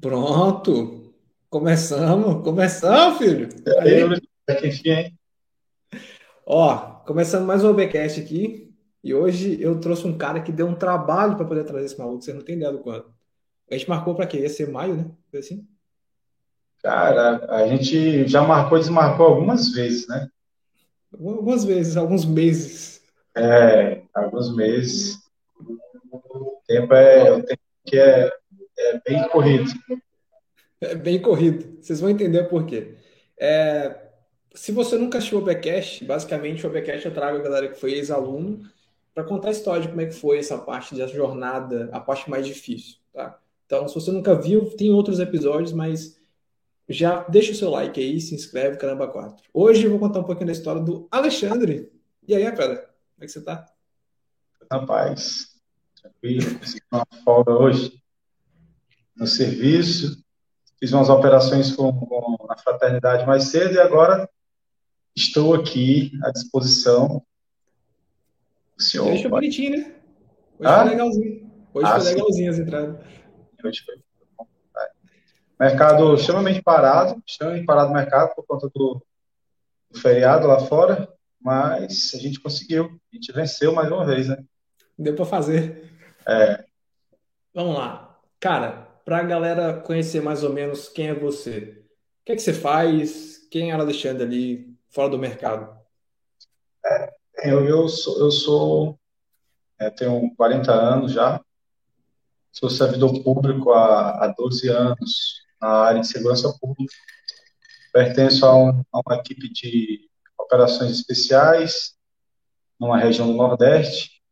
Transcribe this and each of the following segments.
Pronto. Começamos, começamos, filho. Aí? Ó, começando mais um OBcast aqui. E hoje eu trouxe um cara que deu um trabalho para poder trazer esse maluco. Você não tem ideia do quanto. A gente marcou para quê? Ia ser maio, né? Foi assim? Cara, a gente já marcou e desmarcou algumas vezes, né? Algumas vezes, alguns meses. É, alguns meses. O tempo é, o tempo que é, é bem corrido. É bem corrido. Vocês vão entender por quê. É, se você nunca assistiu o OBcast, basicamente o OBcast eu trago a galera que foi ex-aluno para contar a história de como é que foi essa parte dessa jornada, a parte mais difícil, tá? Então, se você nunca viu, tem outros episódios, mas já deixa o seu like aí, se inscreve, caramba 4. Hoje eu vou contar um pouquinho da história do Alexandre. E aí, Pedra, como é que você tá? Rapaz, tranquilo, consegui uma folga hoje no serviço, fiz umas operações com, com a fraternidade mais cedo e agora estou aqui à disposição. O senhor. Hoje foi bonitinho, né? Hoje ah? foi legalzinho. Hoje ah, foi legalzinho as entradas. Hoje foi Mercado extremamente parado, extremamente parado o mercado por conta do, do, feriado lá fora, mas a gente conseguiu, a gente venceu mais uma vez, né? Deu para fazer. É. Vamos lá. Cara, para a galera conhecer mais ou menos quem é você, o que é que você faz? Quem era Alexandre ali fora do mercado? É, eu, eu sou, eu sou é, tenho 40 anos já, sou servidor público há, há 12 anos, na área de segurança pública. Pertenço a, um, a uma equipe de operações especiais numa região do Nordeste.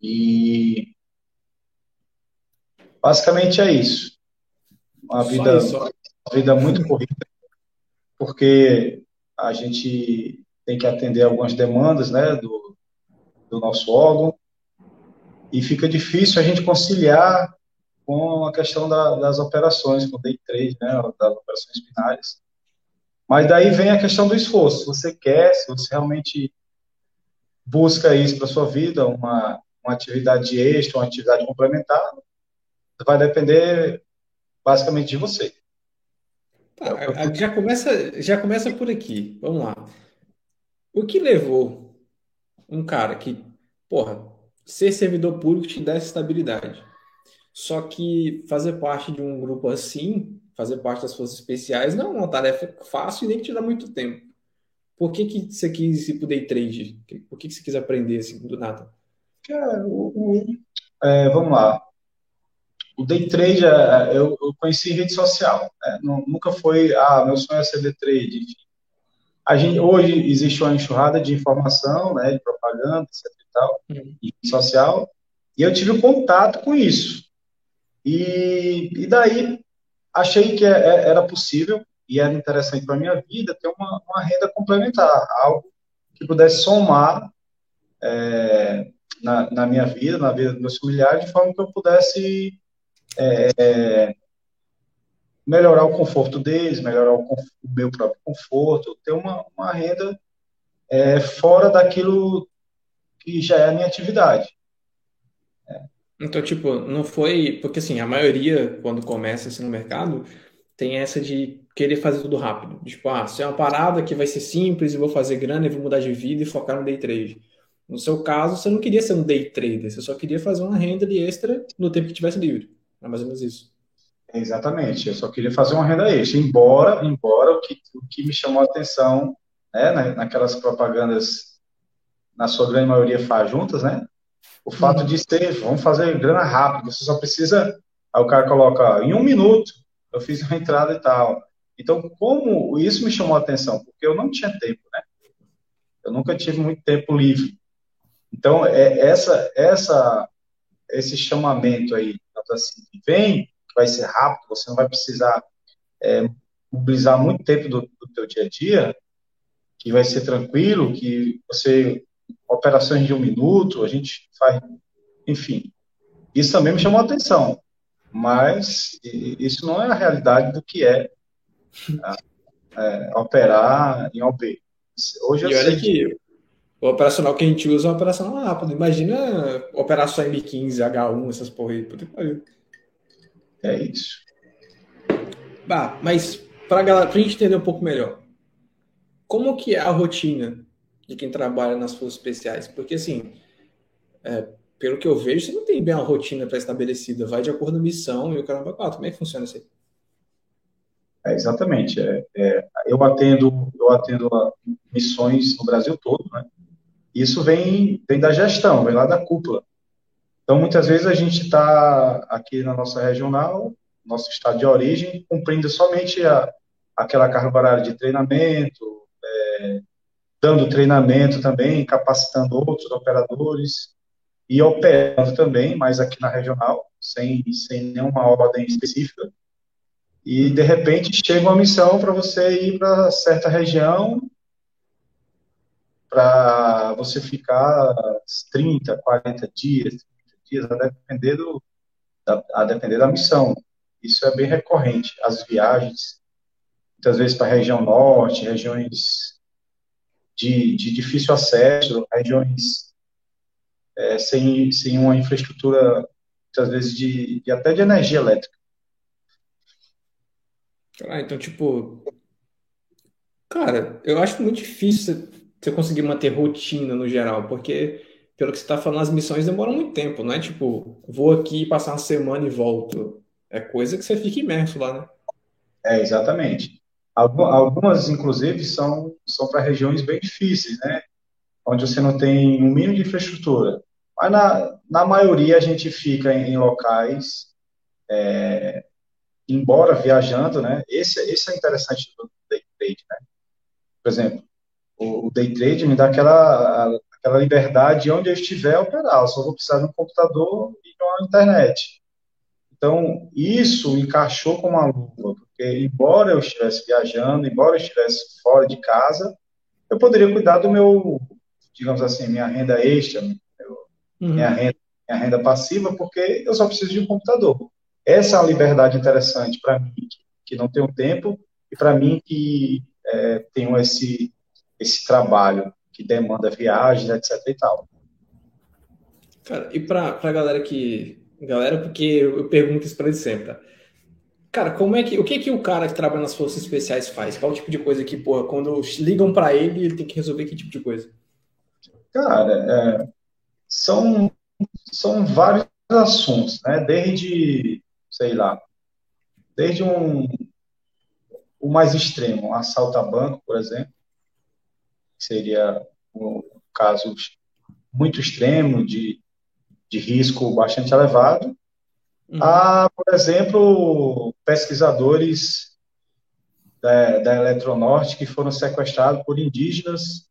E basicamente é isso. Uma vida, isso. uma vida muito corrida, porque a gente tem que atender algumas demandas né, do, do nosso órgão, e fica difícil a gente conciliar com a questão da, das operações, com o day trade, né, das operações binárias. Mas daí vem a questão do esforço. Se você quer, se você realmente busca isso para sua vida, uma, uma atividade extra, uma atividade complementar, vai depender basicamente de você. Tá, já começa, já começa por aqui. Vamos lá. O que levou um cara que, porra, ser servidor público te dá essa estabilidade? Só que fazer parte de um grupo assim, fazer parte das forças especiais, não é uma tarefa fácil e nem que te dá muito tempo. Por que, que você quis ir pro day trade? Por que, que você quis aprender assim do nada? Cara, o, o, é, vamos lá. O day trade é, eu, eu, conheci em rede social. Né? Nunca foi, ah, meu sonho é ser day trade. Enfim. A gente, hoje existe uma enxurrada de informação, né, de propaganda, etc e tal, uhum. social, e eu tive um contato com isso. E, e daí achei que é, é, era possível e era interessante para a minha vida ter uma, uma, renda complementar, algo que pudesse somar é, na, na, minha vida, na vida dos meus familiares, de forma que eu pudesse é, é melhorar o conforto deles, melhorar o, o, meu próprio conforto, ter uma, uma renda é, fora daquilo que já é a minha atividade. Então, tipo, não foi. Porque assim, a maioria, quando começa assim no mercado, tem essa de querer fazer tudo rápido. Tipo, ah, se é uma parada que vai ser simples, eu vou fazer grana, e vou mudar de vida e focar no day trade. No seu caso, você não queria ser um day trader, você só queria fazer uma renda de extra no tempo que tivesse livre. É mais ou menos isso. Exatamente, eu só queria fazer uma renda extra. Embora, embora o que, o que me chamou a atenção, né, naquelas propagandas, na sua grande maioria faz juntas, né? O fato de ser, vamos fazer grana rápido, você só precisa. Aí o cara coloca, em um minuto, eu fiz uma entrada e tal. Então, como isso me chamou a atenção? Porque eu não tinha tempo, né? Eu nunca tive muito tempo livre. Então, é essa, essa, esse chamamento aí, assim, vem, que vai ser rápido, você não vai precisar é, mobilizar muito tempo do, do teu dia a dia, que vai ser tranquilo, que você operações de um minuto, a gente faz, enfim. Isso também me chamou a atenção, mas isso não é a realidade do que é, é operar em OB. Hoje eu e sei que o operacional que a gente usa é um operacional rápido. Imagina operação M15, H1, essas porra aí. É isso. Bah, mas para a gente entender um pouco melhor, como que é a rotina de quem trabalha nas forças especiais? Porque assim, é, pelo que eu vejo, você não tem bem uma rotina pré-estabelecida, vai de acordo com a missão e o caramba quatro. Como é que funciona isso aí? É, exatamente. É, é, eu atendo, eu atendo missões no Brasil todo, né? Isso vem, vem da gestão, vem lá da cúpula. Então, muitas vezes a gente está aqui na nossa regional, nosso estado de origem, cumprindo somente a, aquela carga horária de treinamento, é, dando treinamento também, capacitando outros operadores e operando também, mas aqui na regional, sem, sem nenhuma ordem específica. E, de repente, chega uma missão para você ir para certa região, para você ficar 30, 40 dias, 30 dias, a depender, do, a depender da missão. Isso é bem recorrente. As viagens, muitas vezes para a região norte, regiões de, de difícil acesso, regiões é, sem, sem uma infraestrutura, muitas vezes, de, de, até de energia elétrica. Ah, então, tipo, cara, eu acho muito difícil você conseguir manter rotina no geral, porque, pelo que você está falando, as missões demoram muito tempo, não é tipo, vou aqui passar uma semana e volto. É coisa que você fica imerso lá, né? É, exatamente. Algumas, inclusive, são, são para regiões bem difíceis, né? Onde você não tem um mínimo de infraestrutura. Mas, na, na maioria, a gente fica em, em locais, é, embora viajando, né? Esse, esse é interessante do day trade, né? Por exemplo, o, o day trade me dá aquela, aquela liberdade onde eu estiver operar. Eu só vou precisar de um computador e de uma internet. Então, isso encaixou com uma luva, porque embora eu estivesse viajando, embora eu estivesse fora de casa, eu poderia cuidar do meu, digamos assim, minha renda extra, meu, uhum. minha, renda, minha renda passiva, porque eu só preciso de um computador. Essa é uma liberdade interessante para mim, que não tenho tempo, e para mim que é, tenho esse, esse trabalho que demanda viagens, etc e tal. Cara, e para a galera que galera, porque eu pergunto isso para eles sempre, tá? Cara, como é que, o que que o cara que trabalha nas forças especiais faz? Qual tipo de coisa que, porra, quando ligam para ele, ele tem que resolver que tipo de coisa? Cara, é, são, são vários assuntos, né? Desde, sei lá, desde um, o mais extremo, um assalto a banco, por exemplo, seria um caso muito extremo de de risco bastante elevado, uhum. a, por exemplo, pesquisadores da, da Eletronorte que foram sequestrados por indígenas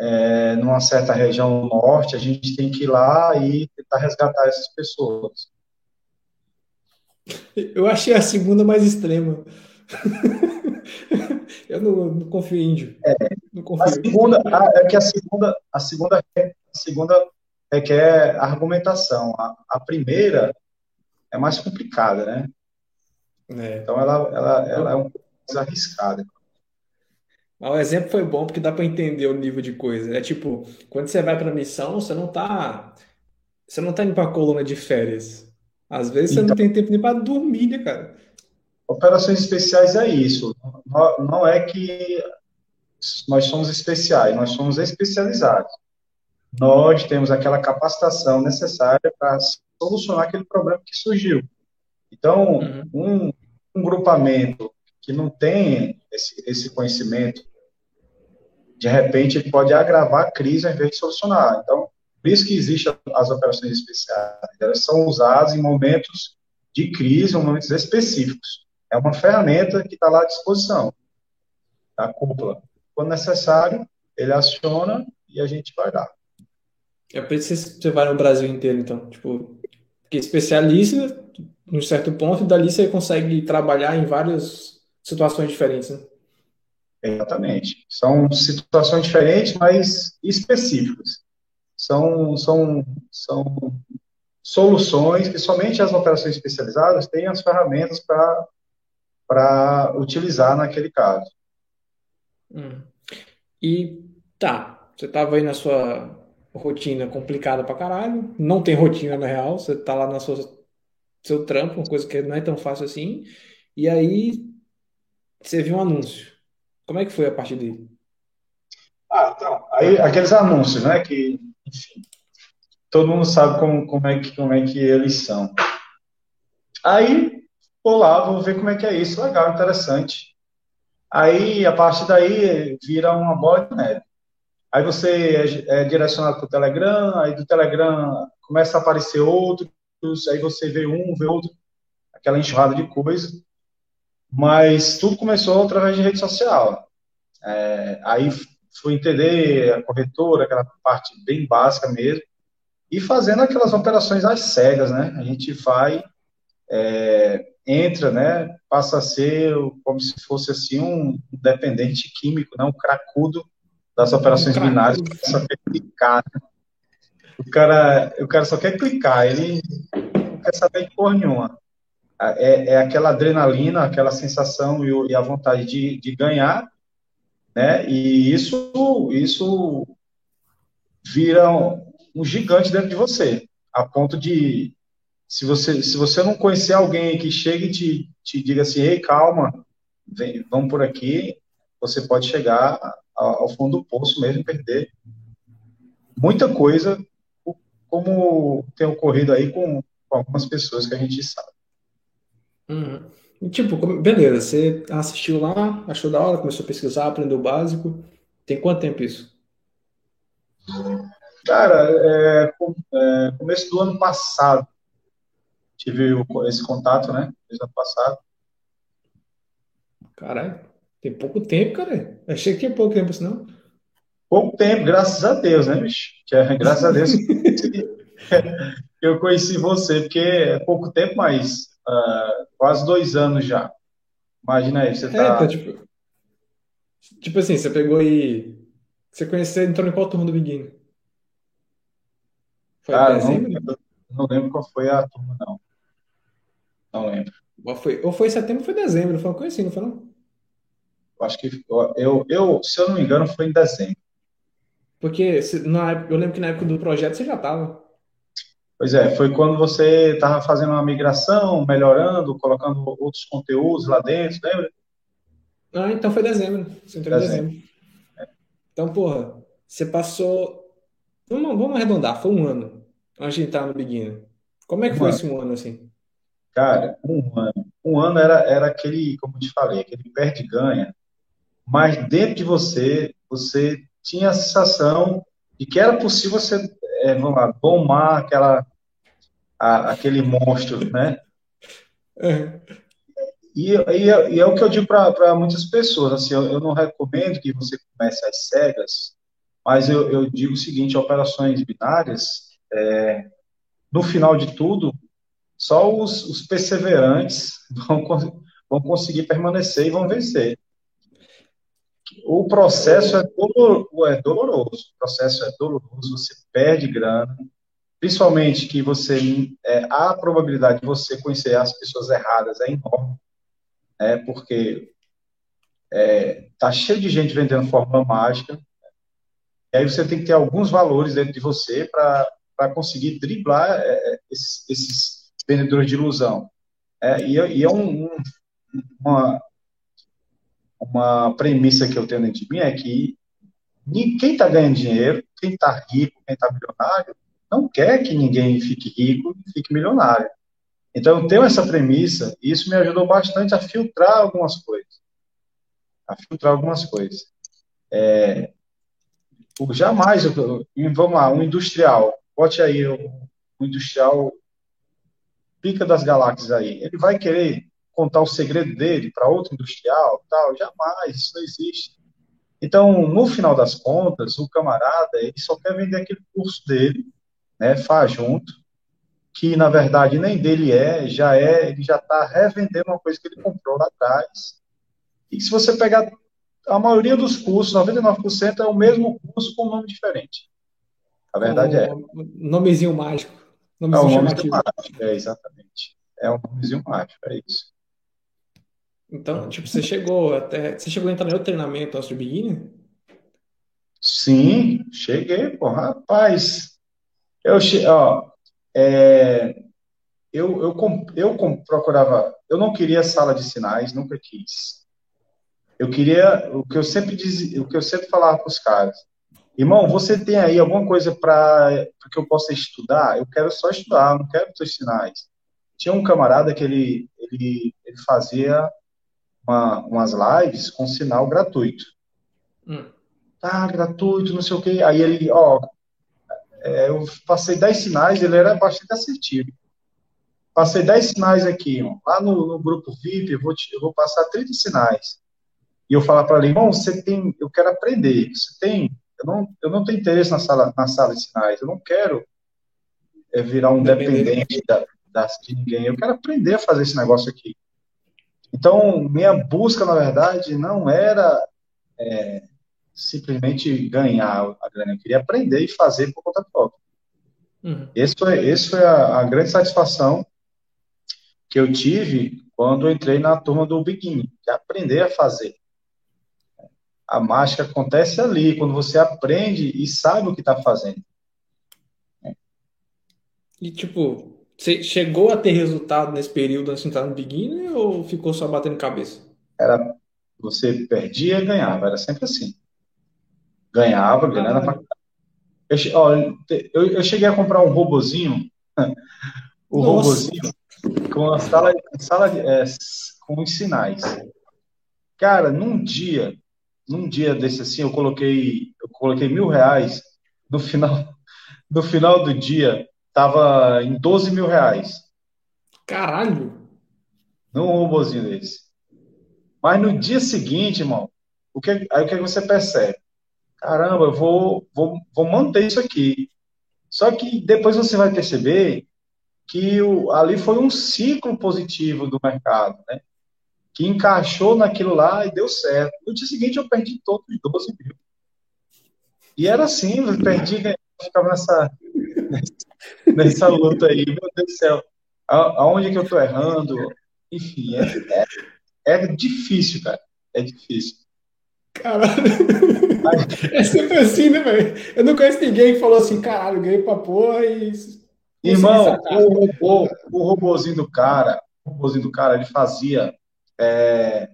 é, numa certa região norte, a gente tem que ir lá e tentar resgatar essas pessoas. Eu achei a segunda mais extrema. Eu não, não confio em índio. É, confio. A segunda, a, é que a segunda, a segunda, a segunda requer argumentação. A, a primeira é mais complicada, né? É. Então ela, ela, ela é um pouco mais arriscada. o exemplo foi bom porque dá para entender o nível de coisa. É tipo, quando você vai para missão, você não tá você não tá indo para coluna de férias. Às vezes você então, não tem tempo nem para dormir, né, cara? Operações especiais é isso. Não, não é que nós somos especiais, nós somos especializados nós temos aquela capacitação necessária para solucionar aquele problema que surgiu. Então, uhum. um, um grupamento que não tem esse, esse conhecimento, de repente, ele pode agravar a crise ao invés de solucionar. Então, por isso que existem as operações especiais. Elas são usadas em momentos de crise, em momentos específicos. É uma ferramenta que está lá à disposição da cúpula. Quando necessário, ele aciona e a gente vai dar. É por isso que você vai no Brasil inteiro, então. Tipo, porque especialista, num certo ponto, e dali você consegue trabalhar em várias situações diferentes, né? Exatamente. São situações diferentes, mas específicas. São, são, são soluções que somente as operações especializadas têm as ferramentas para utilizar naquele caso. Hum. E tá, você estava aí na sua rotina complicada pra caralho. Não tem rotina na real, você tá lá na sua seu trampo, uma coisa que não é tão fácil assim, e aí você viu um anúncio. Como é que foi a partir dele? Ah, então, aí aqueles anúncios, né, que, enfim, todo mundo sabe como, como, é, que, como é que eles são. Aí, vou lá, vou ver como é que é isso, legal, interessante. Aí, a partir daí, vira uma bola de neve. Aí você é, é direcionado para o Telegram, aí do Telegram começa a aparecer outros, aí você vê um, vê outro, aquela enxurrada de coisa. Mas tudo começou através de rede social. É, aí fui entender a corretora, aquela parte bem básica mesmo, e fazendo aquelas operações às cegas, né? A gente vai, é, entra, né? Passa a ser como se fosse assim um dependente químico, né? Um cracudo das operações um binárias, só quer clicar. Né? O cara, o cara só quer clicar, ele não quer saber de porra nenhuma. É, é aquela adrenalina, aquela sensação e, a vontade de, de ganhar, né? E isso, isso vira um, um gigante dentro de você, a ponto de se você, se você não conhecer alguém que chegue e te, te diga assim, ei, calma, vem, vamos por aqui, você pode chegar ao fundo do poço mesmo, perder muita coisa, como tem ocorrido aí com, com algumas pessoas que a gente sabe. Uhum. E, tipo, beleza, você assistiu lá, achou da hora, começou a pesquisar, aprendeu o básico. Tem quanto tempo isso? Cara, é, é, começo do ano passado. Tive esse contato, né? Desde o ano passado. Caralho, tem pouco tempo, cara. Achei que tinha pouco tempo, senão. Pouco tempo, graças a Deus, né, bicho? Que é, graças a Deus eu conheci você, porque é pouco tempo, mas uh, quase dois anos já. Imagina aí, você é, tá. tá tipo, tipo assim, você pegou e. Você conheceu, entrou em qual turma do Beginner? Foi Cara, dezembro? Não, não lembro qual foi a turma, não. Não lembro. Ou foi, ou foi setembro ou foi dezembro, foi uma coisa assim, não foi não? Eu acho que eu, eu, se eu não me engano, foi em dezembro. Porque na, eu lembro que na época do projeto você já estava. Pois é, foi quando você estava fazendo uma migração, melhorando, colocando outros conteúdos lá dentro, lembra? Ah, então foi dezembro. Você entrou em dezembro. É. Então, porra, você passou. Vamos, vamos arredondar, foi um ano antes de entrar no Beginner. Como é que um foi ano. esse um ano assim? Cara, um ano. Um ano era, era aquele, como eu te falei, aquele perde-ganha, mas dentro de você, você tinha a sensação de que era possível você é, vamos lá, domar aquela, a, aquele monstro, né? É. E, e, e, é o que eu digo para muitas pessoas, assim, eu, eu, não recomendo que você comece às cegas, mas eu, eu digo o seguinte, operações binárias, é, no final de tudo, só os, os perseverantes vão, vão conseguir permanecer e vão vencer o processo é, dolor, é doloroso. O processo é doloroso, você perde grana, principalmente que você é, a probabilidade de você conhecer as pessoas erradas é enorme, é porque é, tá cheio de gente vendendo fórmula mágica. E aí você tem que ter alguns valores dentro de você para conseguir driblar é, é, esses, esses, vendedores de ilusão. É, e, e é um, um, uma, uma premissa que eu tenho dentro de mim é que quem está ganhando dinheiro, quem está rico, quem está milionário, não quer que ninguém fique rico e fique milionário. Então, eu tenho essa premissa e isso me ajudou bastante a filtrar algumas coisas. A filtrar algumas coisas. É, jamais, vamos lá, um industrial, bote aí um industrial pica das galáxias aí, ele vai querer contar o segredo dele para outro industrial, tal, jamais, isso não existe. Então, no final das contas, o camarada, ele só quer vender aquele curso dele, né, faz junto, que na verdade nem dele é, já é, ele já está revendendo uma coisa que ele comprou lá atrás. E se você pegar a maioria dos cursos, 99% é o mesmo curso com nome diferente. A verdade é. Nomezinho mágico. Nomezinho é um nomezinho mágico, é, exatamente. É um nomezinho mágico, é isso. Então, tipo, você chegou até. Você chegou a entrar no treinamento antes do beginner? Sim, cheguei, pô, rapaz. Eu che... ó, é... eu, eu, eu, eu procurava, eu não queria sala de sinais, nunca quis. Eu queria, o que eu sempre dizia, o que eu sempre falava para os caras, irmão, você tem aí alguma coisa para que eu possa estudar? Eu quero só estudar, não quero os sinais. Tinha um camarada que ele, ele, ele fazia uma, umas lives com sinal gratuito. Hum. Ah, gratuito, não sei o quê. Aí ele, ó, é, eu passei 10 sinais, ele era bastante assertivo. Passei 10 sinais aqui, ó. lá no, no, grupo VIP, eu vou, te, eu vou passar 30 sinais. E eu falar para ele, irmão, você tem, eu quero aprender. Você tem, eu não, eu não tenho interesse na sala, na sala de sinais. Eu não quero é, virar um dependente da, das, de ninguém. Eu quero aprender a fazer esse negócio aqui. Então, minha busca, na verdade, não era é, simplesmente ganhar a grana, eu queria aprender e fazer por conta própria. Uhum. Esse foi, esse foi a, a, grande satisfação que eu tive quando eu entrei na turma do Begin, de aprender a fazer. A mágica acontece ali, quando você aprende e sabe o que está fazendo. E, tipo, você chegou a ter resultado nesse período antes de entrar no beginner ou ficou só batendo cabeça? Era, você perdia e ganhava, era sempre assim. Ganhava, ganhava pra eu, ó, eu, eu cheguei a comprar um robozinho, o Nossa. robozinho com a sala, sala é, com os sinais. Cara, num dia, num dia desse assim, eu coloquei, eu coloquei mil reais. No final, no final do dia, Tava em 12 mil reais. Caralho! Num robozinho desse. Mas no dia seguinte, irmão, o que, aí o que você percebe? Caramba, eu vou, vou, vou manter isso aqui. Só que depois você vai perceber que o, ali foi um ciclo positivo do mercado, né? Que encaixou naquilo lá e deu certo. No dia seguinte eu perdi todos os 12 mil. E era assim, eu perdi, ficava nessa, nessa luta aí. Meu Deus do céu, aonde que eu tô errando? Enfim, é, é, é difícil, cara. É difícil. Caralho. É sempre assim, né, velho? Eu não conheço ninguém que falou assim, caralho, ganhei pra porra e. Irmão, o, robô, o robôzinho do cara, o robôzinho do cara, ele fazia. É,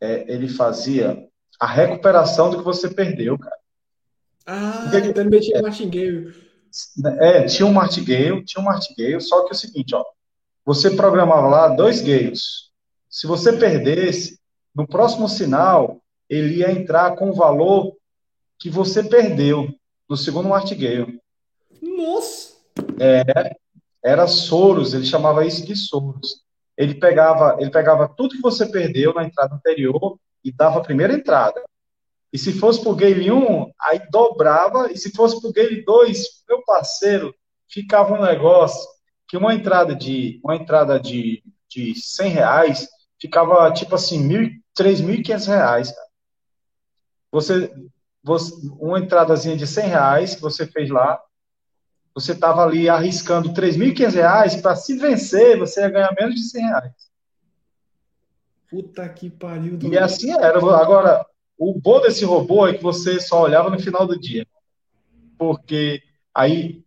é, ele fazia a recuperação do que você perdeu, cara. Ah, então ele metia é, martingale. É, tinha um martingale, tinha um martingale, só que é o seguinte, ó, você programava lá dois gales. Se você perdesse, no próximo sinal, ele ia entrar com o valor que você perdeu no segundo martingale. Nossa! É, era Soros, ele chamava isso de Soros. Ele pegava, ele pegava tudo que você perdeu na entrada anterior e dava a primeira entrada. E se fosse por Gale 1, aí dobrava. E se fosse por Gale 2, meu parceiro, ficava um negócio que uma entrada de uma entrada de, de 100 reais ficava tipo assim, 3.500 reais. Cara. Você, você, uma entradazinha de 100 reais que você fez lá, você estava ali arriscando 3.500 reais para se vencer, você ia ganhar menos de 100 reais. Puta que pariu. E assim era. Agora, o bom desse robô é que você só olhava no final do dia. Porque aí,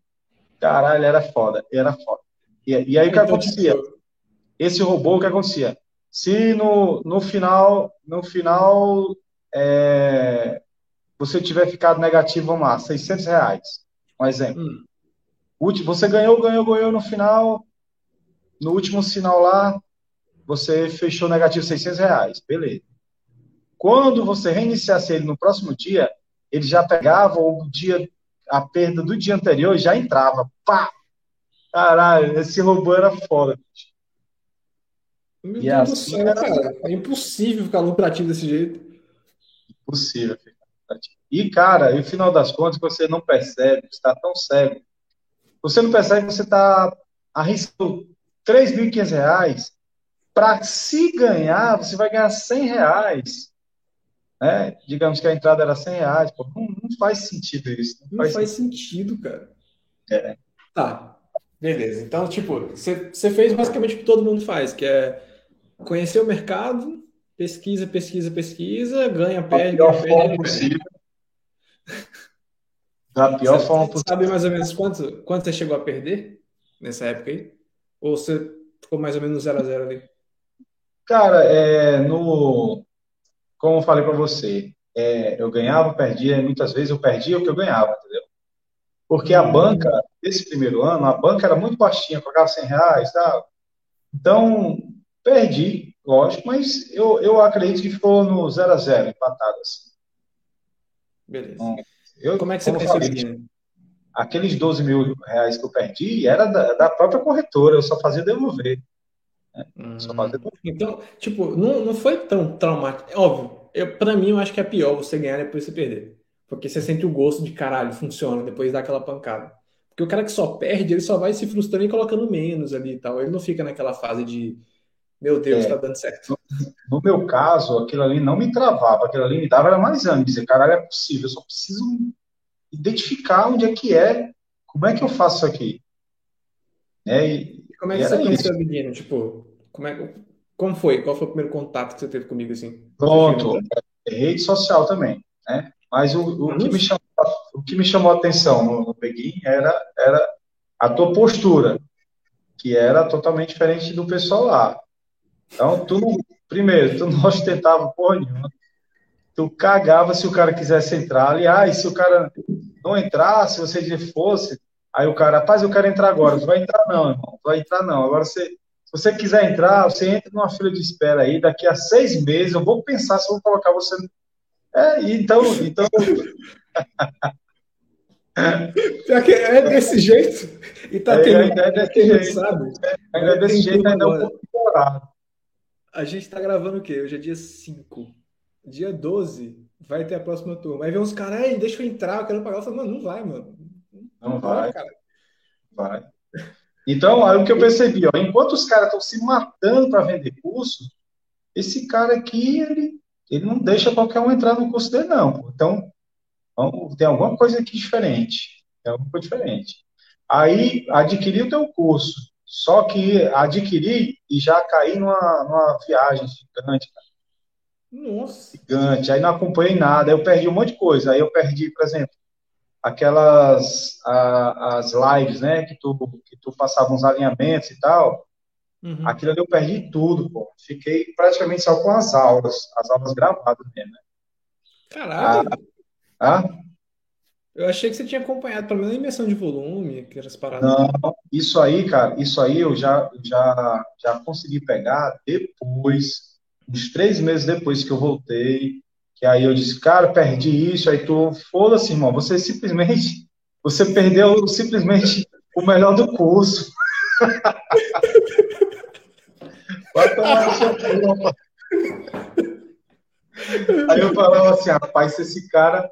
caralho, era foda, era foda. E, e aí o que acontecia? Esse robô, o que acontecia? Se no, no final, no final, é, você tiver ficado negativo, vamos lá, 600 reais, um exemplo. Hum. Você ganhou, ganhou, ganhou no final, no último sinal lá, você fechou negativo 600 reais, beleza. Quando você reiniciasse ele no próximo dia, ele já pegava o dia, a perda do dia anterior e já entrava. Pá! Caralho, esse robô era foda. Meu e Deus assim, do céu, cara. É impossível ficar lucrativo desse jeito. Impossível ficar lucrativo. E, cara, no final das contas, você não percebe, você está tão cego. Você não percebe que você está arriscando 3.500 reais para se ganhar, você vai ganhar 100 reais né? Digamos que a entrada era 100 reais, pô, não, não, faz sentido isso. Não, não faz, faz sentido. sentido, cara. É. Tá, beleza. Então, tipo, você fez basicamente o que todo mundo faz, que é conhecer o mercado, pesquisa, pesquisa, pesquisa, ganha, perde, da pior ganha, forma perde, possível. Da pior você forma possível. Sabe mais ou menos quanto, quanto você chegou a perder nessa época aí? Ou você ficou mais ou menos 0 a 0 ali? Cara, é, no, como eu falei para você, é, eu ganhava, perdia, e muitas vezes eu perdia o que eu ganhava, entendeu? Porque a banca, nesse primeiro ano, a banca era muito baixinha, pagava 100 reais, tá? Então, perdi, lógico, mas eu, eu acredito que ficou no 0 a 0 empatado assim. Beleza. Então, eu, como é que você falei, Aqueles 12 mil reais que eu perdi era da, da própria corretora, eu só fazia devolver. Né? Hum. Então, tipo, não, não foi tão traumático. É óbvio, eu, pra mim, eu acho que é pior você ganhar e depois você perder. Porque você sente o gosto de caralho, funciona, depois dá aquela pancada. Porque o cara que só perde, ele só vai se frustrando e colocando menos ali e tal. Ele não fica naquela fase de, meu Deus, é, tá dando certo. No, no, meu caso, aquilo ali não me travava, aquilo ali me dava era mais ânimo, dizer, caralho, é possível, eu só preciso identificar onde é que é, como é que eu faço isso aqui. É, e, e como é que você conheceu a menina? Tipo, como, é, como foi? Qual foi o primeiro contato que você teve comigo, assim? Pronto, é, rede social também, né? Mas o, o, que, me chamou, o que me chamou a atenção no, no Peguim era, era a tua postura, que era totalmente diferente do pessoal lá. Então, tu, primeiro, tu não ostentava porra nenhuma. Tu cagava se o cara quisesse entrar. Aliás, se o cara não entrasse, se você fosse, aí o cara, rapaz, eu quero entrar agora. Tu vai entrar não, irmão. Vai entrar não. Agora, você, se você quiser entrar, você entra numa fila de espera aí. Daqui a seis meses eu vou pensar se eu vou colocar você é, então, então. é desse jeito. E tá é, tendo. Ainda é desse jeito. Sabe? Ainda é desse jeito, ainda é um pouco. A gente tá gravando o quê? Hoje é dia 5. Dia 12 vai ter a próxima turma. Aí vem uns caras, deixa eu entrar, eu quero pagar. Eu falo, mano, não vai, mano. Não, vai, cara. Vai. Então, aí o que eu percebi, ó, enquanto os caras estão se matando para vender curso, esse cara aqui, ele ele não deixa qualquer um entrar no curso dele, não. Então, tem alguma coisa aqui diferente. Tem alguma coisa diferente. Aí, adquiri o teu curso. Só que adquiri e já caí numa, numa viagem gigante. Nossa. Gigante. Aí não acompanhei nada. Aí eu perdi um monte de coisa. Aí eu perdi, por exemplo, aquelas a, as lives, né? Que tu, que tu passava uns alinhamentos e tal. Uhum. Aquilo ali eu perdi tudo, pô. Fiquei praticamente só com as aulas, as aulas gravadas mesmo, né? Caralho! Ah, ah? Eu achei que você tinha acompanhado pelo menos a imersão de volume, aquelas paradas. Não, isso aí, cara, isso aí eu já, já, já consegui pegar depois, uns três meses depois que eu voltei, que aí eu disse, cara, perdi isso, aí tu, foda-se, irmão, você simplesmente, você perdeu simplesmente o melhor do curso. Vai tomar no seu cu, Aí eu falava assim, rapaz, se esse cara,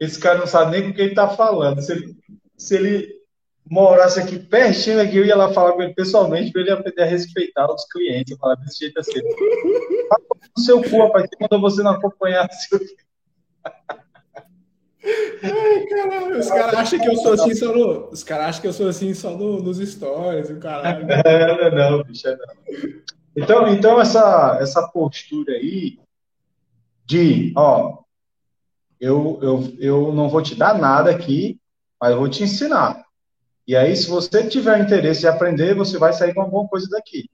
esse cara não sabe nem com quem ele tá falando. Se ele, se ele morasse aqui pertinho aqui, eu ia lá falar com ele pessoalmente para ele aprender a respeitar os clientes. Eu falava desse jeito assim. No seu cu, rapaz, quando você não acompanhasse Ai, caralho, os caras acham que eu sou assim só no. Os caras acham que eu sou assim só no, nos stories, o caralho. É, não, não, bicho, é não. Então, então essa, essa postura aí de, ó, eu, eu, eu não vou te dar nada aqui, mas eu vou te ensinar. E aí, se você tiver interesse de aprender, você vai sair com alguma coisa daqui.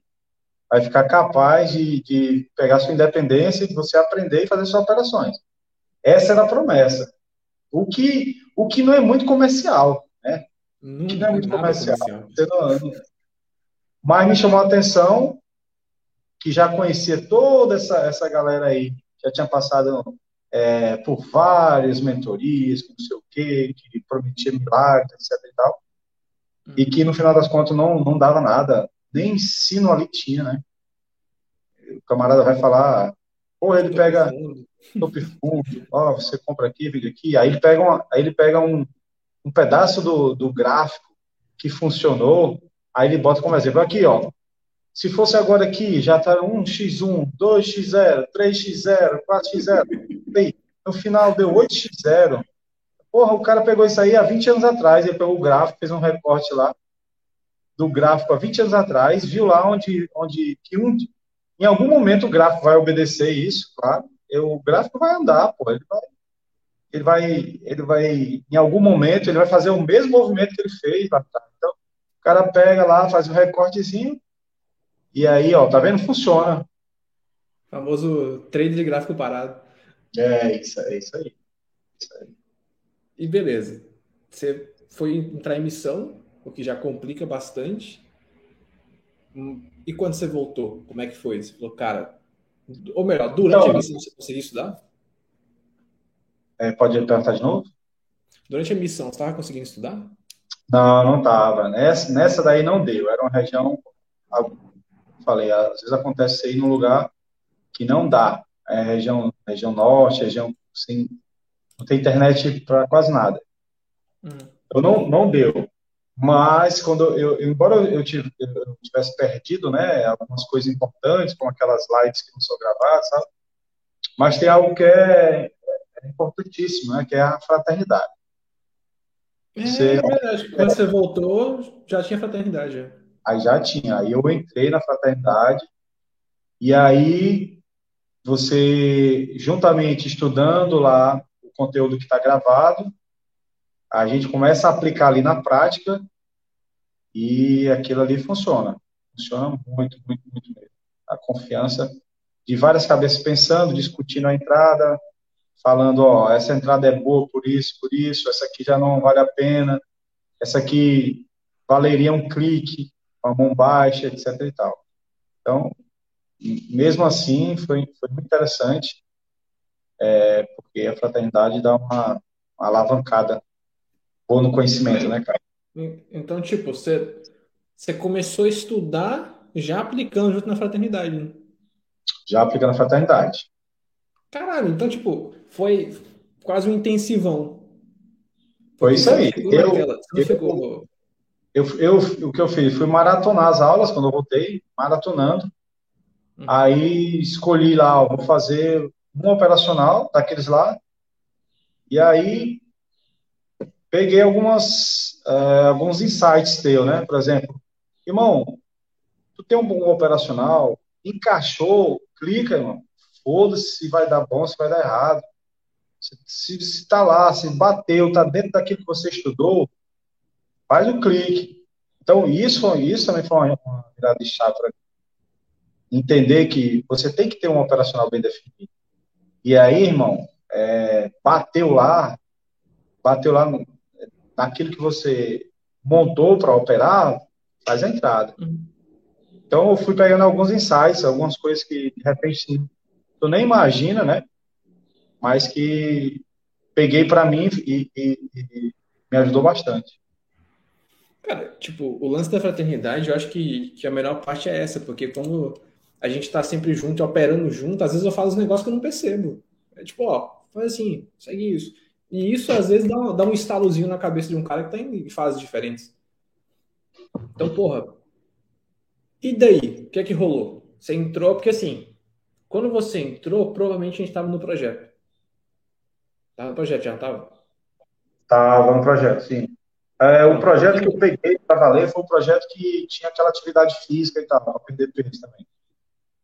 Vai ficar capaz de, de pegar sua independência, de você aprender e fazer suas operações. Essa era a promessa. O que, o que não é muito comercial, né? o que não é muito comercial. comercial. Mas me chamou a atenção que já conhecia toda essa, essa galera aí, já tinha passado é, por várias mentorias, não sei o quê, que prometia milagres, etc e tal, e que no final das contas não, não dava nada, nem ensino ali tinha, né? O camarada vai falar, pô, ele pega top fundo, ó, você compra aqui, vende aqui, aí ele pega, uma, aí ele pega um, um pedaço do, do gráfico que funcionou, aí ele bota como exemplo, aqui, ó, se fosse agora aqui, já está 1x1, 2x0, 3x0, 4x0. No final deu 8x0. Porra, o cara pegou isso aí há 20 anos atrás. Ele pegou o gráfico, fez um recorte lá do gráfico há 20 anos atrás, viu lá onde, onde que um, em algum momento o gráfico vai obedecer isso, claro. O gráfico vai andar, pô, ele vai, ele vai, ele vai, em algum momento, ele vai fazer o mesmo movimento que ele fez lá atrás. Então, O cara pega lá, faz um recortezinho, e aí, ó, tá vendo? Funciona. O famoso trade de gráfico parado. É, isso, é isso aí. Isso aí. E beleza. Você foi entrar em missão, o que já complica bastante. E quando você voltou, como é que foi? Você falou, cara. Ou melhor, durante então, a missão você conseguiu estudar? É, pode perguntar de novo? Durante a missão, você estava conseguindo estudar? Não, não estava. Nessa, nessa daí não deu. Era uma região. Falei, às vezes acontece isso aí num lugar que não dá. É região, região norte, região assim, não tem internet para quase nada. Hum. Eu não, não deu. Mas quando eu, embora eu, tive, eu tivesse perdido, né, algumas coisas importantes, como aquelas lives que não são gravadas, sabe? Mas tem algo que é, é importantíssimo, né, que é a fraternidade. É, você, é verdade. Quando você voltou, já tinha fraternidade. Já. Aí já tinha. Aí eu entrei na fraternidade e aí você, juntamente estudando lá conteúdo que está gravado, a gente começa a aplicar ali na prática e aquilo ali funciona. Funciona muito, muito, muito mesmo. A confiança de várias cabeças pensando, discutindo a entrada, falando, ó, essa entrada é boa por isso, por isso, essa aqui já não vale a pena, essa aqui valeria um clique, uma mão baixa, etc e tal. Então, mesmo assim, foi, foi muito interessante, é, porque a fraternidade dá uma, uma alavancada boa no conhecimento, né, cara? Então, tipo, você, você começou a estudar já aplicando junto na fraternidade, né? Já aplicando na fraternidade. Caralho, então, tipo, foi quase um intensivão. Foi isso aí. Eu, eu, eu, eu, o que eu fiz? Fui maratonar as aulas quando eu voltei, maratonando. Uhum. Aí escolhi lá, vou fazer um operacional daqueles lá. E aí peguei algumas, uh, alguns insights teu, né? Por exemplo, irmão, tu tem um bom operacional, encaixou, clica, irmão. Foda-se se vai dar bom, se vai dar errado. Se está lá, se bateu, está dentro daquilo que você estudou, faz o clique. Então, isso, isso também foi uma, uma virada de chave para entender que você tem que ter um operacional bem definido. E aí, irmão, é, bateu lá, bateu lá no, naquilo que você montou para operar, faz a entrada. Uhum. Então, eu fui pegando alguns insights, algumas coisas que, de repente, tu nem imagina, né? Mas que peguei para mim e, e, e, me ajudou bastante. Cara, tipo, o lance da fraternidade, eu acho que, que a melhor parte é essa, porque quando a gente está sempre junto, operando junto, às vezes eu falo os negócios que eu não percebo. É tipo, ó, faz assim, segue isso. E isso às vezes dá, dá um estalozinho na cabeça de um cara que está em fases diferentes. Então, porra. E daí? O que é que rolou? Você entrou, porque assim, quando você entrou, provavelmente a gente estava no projeto. Estava no projeto, já estava? Estava no projeto, sim. É, o projeto que eu peguei para valer foi um projeto que tinha aquela atividade física e tal, para perder peso também.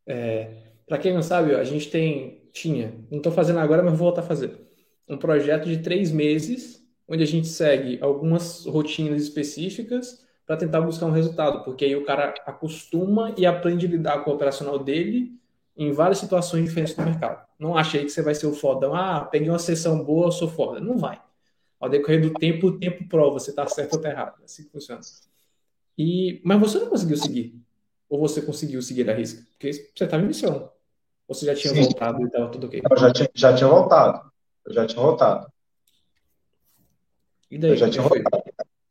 É, para quem não sabe, a gente tem, tinha, não estou fazendo agora, mas vou voltar a fazer um projeto de três meses, onde a gente segue algumas rotinas específicas para tentar buscar um resultado, porque aí o cara acostuma e aprende a lidar com o operacional dele em várias situações diferentes do mercado. Não acha aí que você vai ser o fodão, ah, peguei uma sessão boa, sou foda. Não vai. Ao decorrer do tempo, o tempo prova se está certo ou está errado. É assim que funciona. E, mas você não conseguiu seguir. Ou você conseguiu seguir a risca? Porque você estava em missão. Ou você já tinha Sim. voltado e estava tudo ok? Eu já tinha, já tinha voltado. Eu já tinha voltado. E daí? Eu já tinha voltado.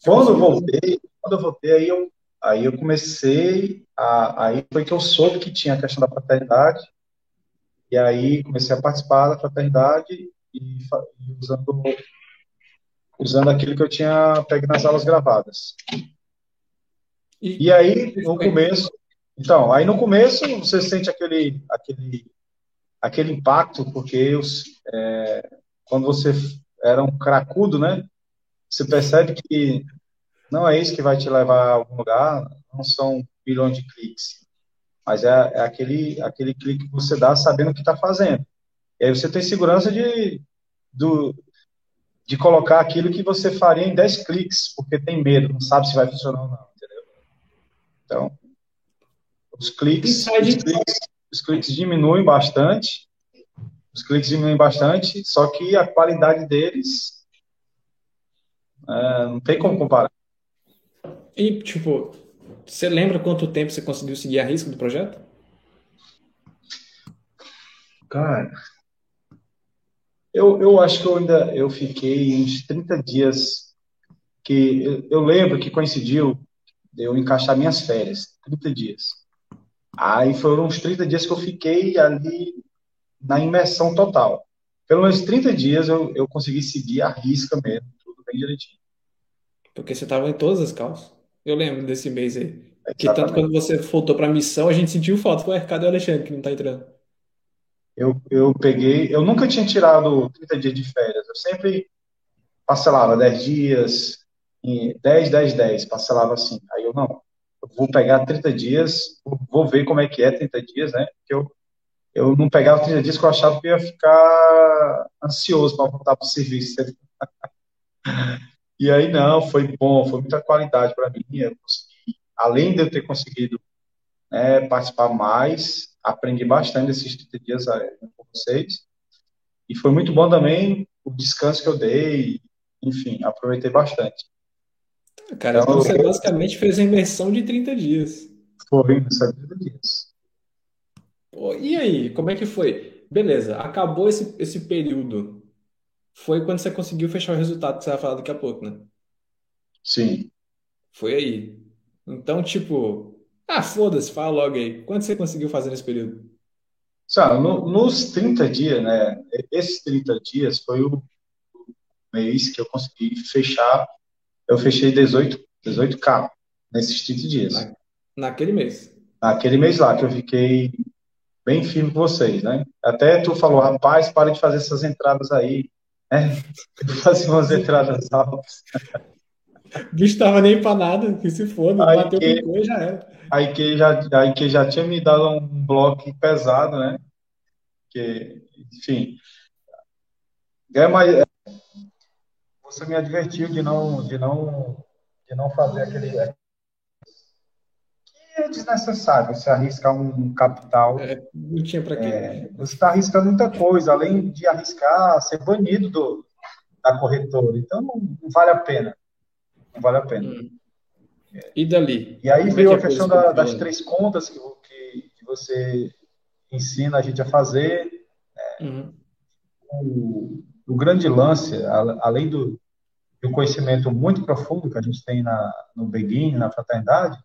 Quando eu voltei, quando eu voltei, aí eu, aí eu comecei a. Aí foi que eu soube que tinha a questão da fraternidade. E aí comecei a participar da fraternidade e, e usando, usando aquilo que eu tinha pego nas aulas gravadas. E, e aí, no começo. Então, aí no começo você sente aquele, aquele, aquele impacto, porque os, é, quando você era um cracudo, né? Você percebe que não é isso que vai te levar a algum lugar, não são milhões de cliques, mas é, é aquele, aquele clique que você dá sabendo o que está fazendo. E aí você tem segurança de, do, de colocar aquilo que você faria em 10 cliques, porque tem medo, não sabe se vai funcionar ou não, entendeu? Então, os cliques, os cliques, os cliques diminuem bastante, os cliques diminuem bastante, só que a qualidade deles é, não tem como comparar. E, tipo, você lembra quanto tempo você conseguiu seguir a risca do projeto? Cara, eu, eu acho que eu ainda eu fiquei uns 30 dias que eu, eu lembro que coincidiu eu encaixar minhas férias, 30 dias. Aí foram uns 30 dias que eu fiquei ali na imersão total. Pelo menos 30 dias eu, eu consegui seguir a risca mesmo, tudo bem direitinho. Porque você estava em todas as calças. Eu lembro desse mês aí. Que tanto quando você voltou para a missão, a gente sentiu falta. Foi, cadê o Alexandre que não está entrando? Eu, eu peguei, eu nunca tinha tirado 30 dias de férias. Eu sempre parcelava 10 dias, 10, 10, 10, parcelava assim. Aí eu, não, vou pegar 30 dias, vou ver como é que é 30 dias, né? Porque eu, eu não pegava 30 dias que eu achava que eu ia ficar ansioso para voltar para o serviço. E aí, não, foi bom, foi muita qualidade para mim. Consegui, além de eu ter conseguido né, participar mais, aprendi bastante esses 30 dias com vocês. E foi muito bom também o descanso que eu dei, enfim, aproveitei bastante. Cara, então, você basicamente fez a imersão de 30 dias. Foi, imersão de 30 dias. Pô, e aí, como é que foi? Beleza, acabou esse, esse período. Foi quando você conseguiu fechar o resultado que você vai falar daqui a pouco, né? Sim. Foi aí. Então, tipo, ah, foda-se, fala logo aí. Quanto você conseguiu fazer nesse período? Sabe, no, nos 30 dias, né? Esses 30 dias foi o mês que eu consegui fechar eu fechei 18, 18K nesses 30 dias. Na, naquele mês. Naquele mês lá, que eu fiquei bem firme com vocês, né? Até tu falou, rapaz, para de fazer essas entradas aí, né? Fazer umas entradas altas. O bicho tava nem para nada, que se foda, aí bateu que, com já era. Aí que já, aí que já tinha me dado um bloco pesado, né? Que, enfim. É, mais você me advertiu de não, de não, de não fazer aquele que é desnecessário você arriscar um capital. É, não tinha para quê. É, você está arriscando muita coisa, além de arriscar ser banido do, da corretora. Então não, não vale a pena. Não vale a pena. Hum. E dali? E aí é veio a questão da, das três contas que, que, que, você ensina a gente a fazer. Né? Uhum. O, o grande lance, além do, do conhecimento muito profundo que a gente tem na, no Begin, na fraternidade,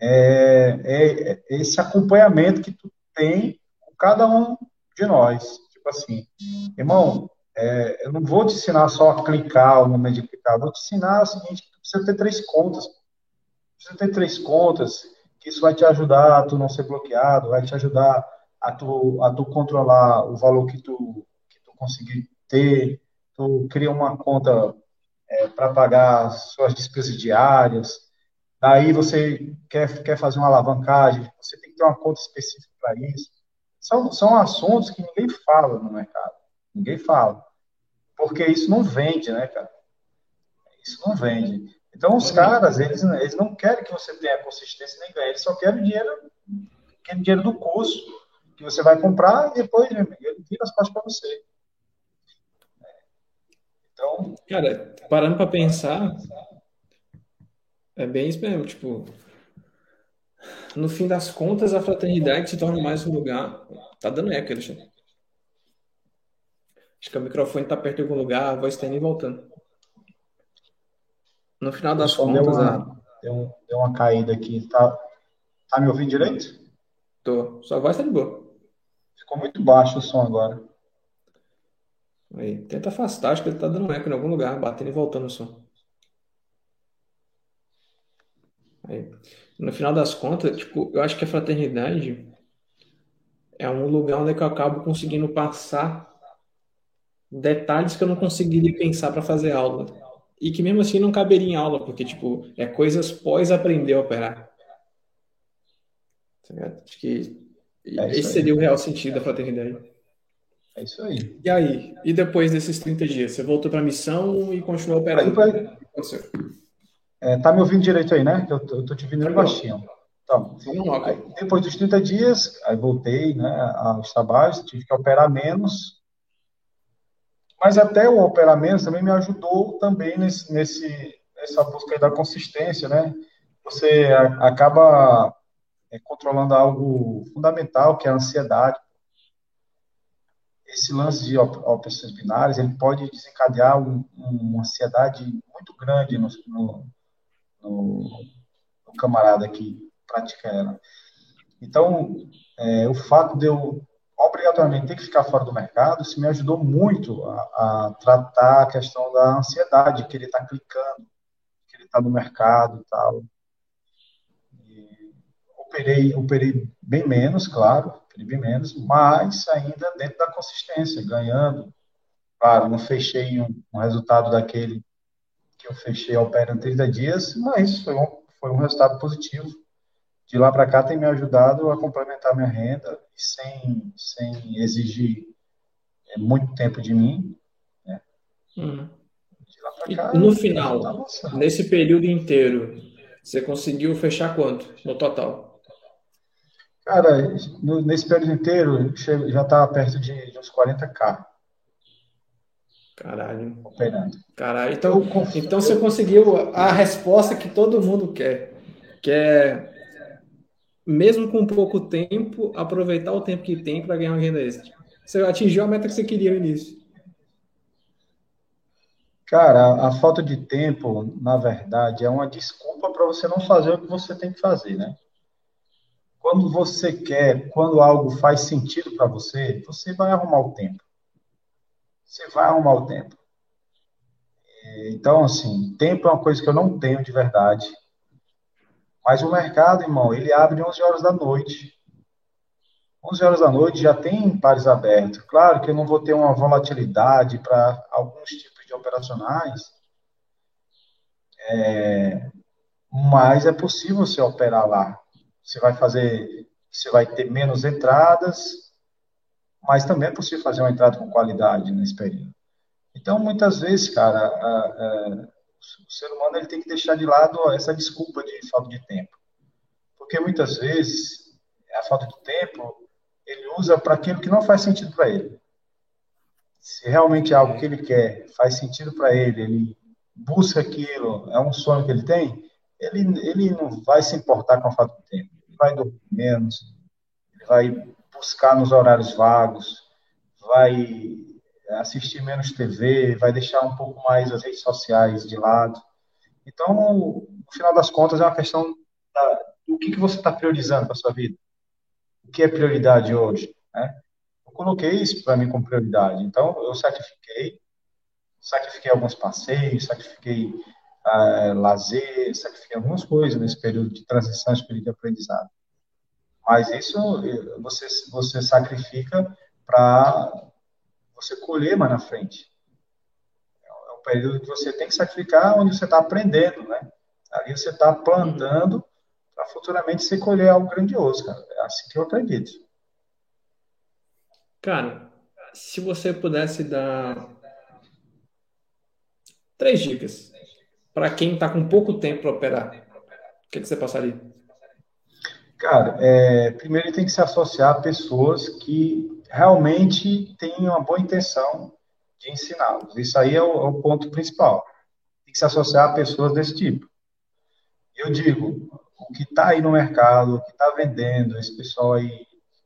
é, é, é, esse acompanhamento que tu tem com cada um de nós. Tipo assim, irmão, é, eu não vou te ensinar só a clicar o momento de clicar, vou te ensinar o seguinte, tu precisa ter três contas. Precisa ter três contas, que isso vai te ajudar a tu não ser bloqueado, vai te ajudar a tu, a tu controlar o valor que tu, que tu conseguir ter, tu cria uma conta é, para pagar suas despesas diárias. Daí você quer, quer fazer uma alavancagem, você tem que ter uma conta específica para isso. São, são assuntos que ninguém fala no mercado. Ninguém fala. Porque isso não vende, né, cara? Isso não vende. Então, os caras, eles, eles não querem que você tenha consistência nem ganhe, eles só querem dinheiro, querem dinheiro do curso, que você vai comprar e depois ele vira as costas para você. Então, cara, parando para pensar, é bem isso mesmo, tipo, no fim das contas, a fraternidade se torna mais um lugar. Tá dando eco, Alexandre. Acho que o microfone tá perto de algum lugar, a voz tá indo e voltando. No final das contas, deu uma, a... deu, deu, uma caída aqui. Tá, tá me ouvindo direito? Tô. Sua voz tá de boa. Ficou muito baixo o som agora. Aí, tenta afastar, acho que ele tá dando eco em algum lugar, batendo e voltando o som. Aí. No final das contas, tipo, eu acho que a fraternidade é um lugar onde eu acabo conseguindo passar detalhes que eu não conseguiria pensar para fazer aula. E que mesmo assim não caberia em aula, porque, tipo, é coisas pós aprender a operar. Tá Acho que é esse seria o real sentido da fraternidade. É isso aí. E aí? E depois desses 30 dias? Você voltou para a missão e continuou operando? Aí, É, tá me ouvindo direito aí, né? Eu, eu tô te ouvindo bem baixinho. Então, aí, depois dos 30 dias, aí voltei né, aos trabalhos, tive que operar menos. Mas até o operar menos também me ajudou também nesse, nesse, nessa busca da consistência, né? Você acaba é, controlando algo fundamental, que é a ansiedade. Esse lance de opções binárias, ele pode desencadear um, uma ansiedade muito grande no, no, no, no camarada que pratica ela. Então, é, o fato de eu obrigatoriamente ter que ficar fora do mercado, isso me ajudou muito a, a tratar a questão da ansiedade, que ele está clicando, que ele está no mercado e tal operei, operei bem menos, claro, menos, mas ainda dentro da consistência, ganhando. Claro, não fechei um, um resultado daquele que eu fechei operando 30 dias, mas foi um, foi um resultado positivo. De lá para cá tem me ajudado a complementar minha renda sem, sem exigir é, muito tempo de mim. Né? Uhum. Cá, no final, tá nesse período inteiro, você conseguiu fechar quanto no total? Cara, no, nesse período inteiro, já está perto de, de, uns 40k. Caralho. Operando. Caralho. Então, então você conseguiu a resposta que todo mundo quer. Que é, mesmo com pouco tempo, aproveitar o tempo que tem para ganhar uma renda extra. Você atingiu a meta que você queria no início. Cara, a falta de tempo, na verdade, é uma desculpa para você não fazer o que você tem que fazer, né? Quando você quer, quando algo faz sentido para você, você vai arrumar o tempo. Você vai arrumar o tempo. Então, assim, tempo é uma coisa que eu não tenho de verdade. Mas o mercado, irmão, ele abre 11 horas da noite. 11 horas da noite já tem pares abertos. Claro que eu não vou ter uma volatilidade para alguns tipos de operacionais, é, mas é possível você operar lá você vai fazer, você vai ter menos entradas, mas também é possível fazer uma entrada com qualidade nesse período. Então, muitas vezes, cara, a, a, o ser humano ele tem que deixar de lado essa desculpa de falta de tempo. Porque muitas vezes a falta de tempo ele usa para aquilo que não faz sentido para ele. Se realmente é algo que ele quer, faz sentido para ele, ele busca aquilo, é um sonho que ele tem, ele, ele não vai se importar com a falta de tempo. Ele vai dormir menos, ele vai buscar nos horários vagos, vai assistir menos TV, vai deixar um pouco mais as redes sociais de lado. Então, no final das contas, é uma questão da, do que, que você está priorizando para sua vida. O que é prioridade hoje? Né? Eu coloquei isso para mim como prioridade. Então, eu sacrifiquei, sacrifiquei alguns passeios, sacrifiquei uh, lazer, sacrificar algumas coisas nesse período de transição, esse período de aprendizado. Mas isso você, você sacrifica para você colher mais na frente. É um período que você tem que sacrificar onde você está aprendendo, né? Ali você está plantando para futuramente você colher algo grandioso, cara. É assim que eu acredito. Cara, se você pudesse dar três dicas para quem está com pouco tempo para operar? O que, que você passaria? Cara, é, primeiro ele tem que se associar a pessoas que realmente têm uma boa intenção de ensiná-los. Isso aí é o, é o, ponto principal. Tem que se associar a pessoas desse tipo. Eu digo, o que está aí no mercado, o que está vendendo, esse pessoal aí